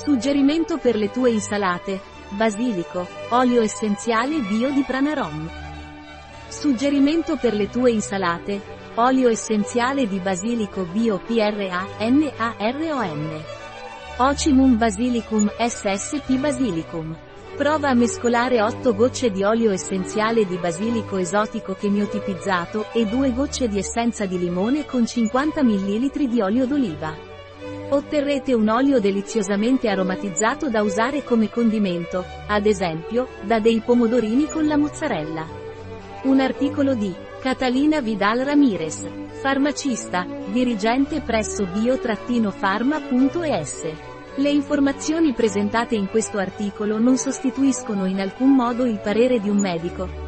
Suggerimento per le tue insalate. Basilico, olio essenziale bio di Pranarom. Suggerimento per le tue insalate. Olio essenziale di basilico bio PRA-NARON. Ocimum basilicum SSP basilicum. Prova a mescolare 8 gocce di olio essenziale di basilico esotico chemiotipizzato e 2 gocce di essenza di limone con 50 ml di olio d'oliva. Otterrete un olio deliziosamente aromatizzato da usare come condimento, ad esempio, da dei pomodorini con la mozzarella. Un articolo di Catalina Vidal Ramirez, farmacista, dirigente presso bio-pharma.es. Le informazioni presentate in questo articolo non sostituiscono in alcun modo il parere di un medico,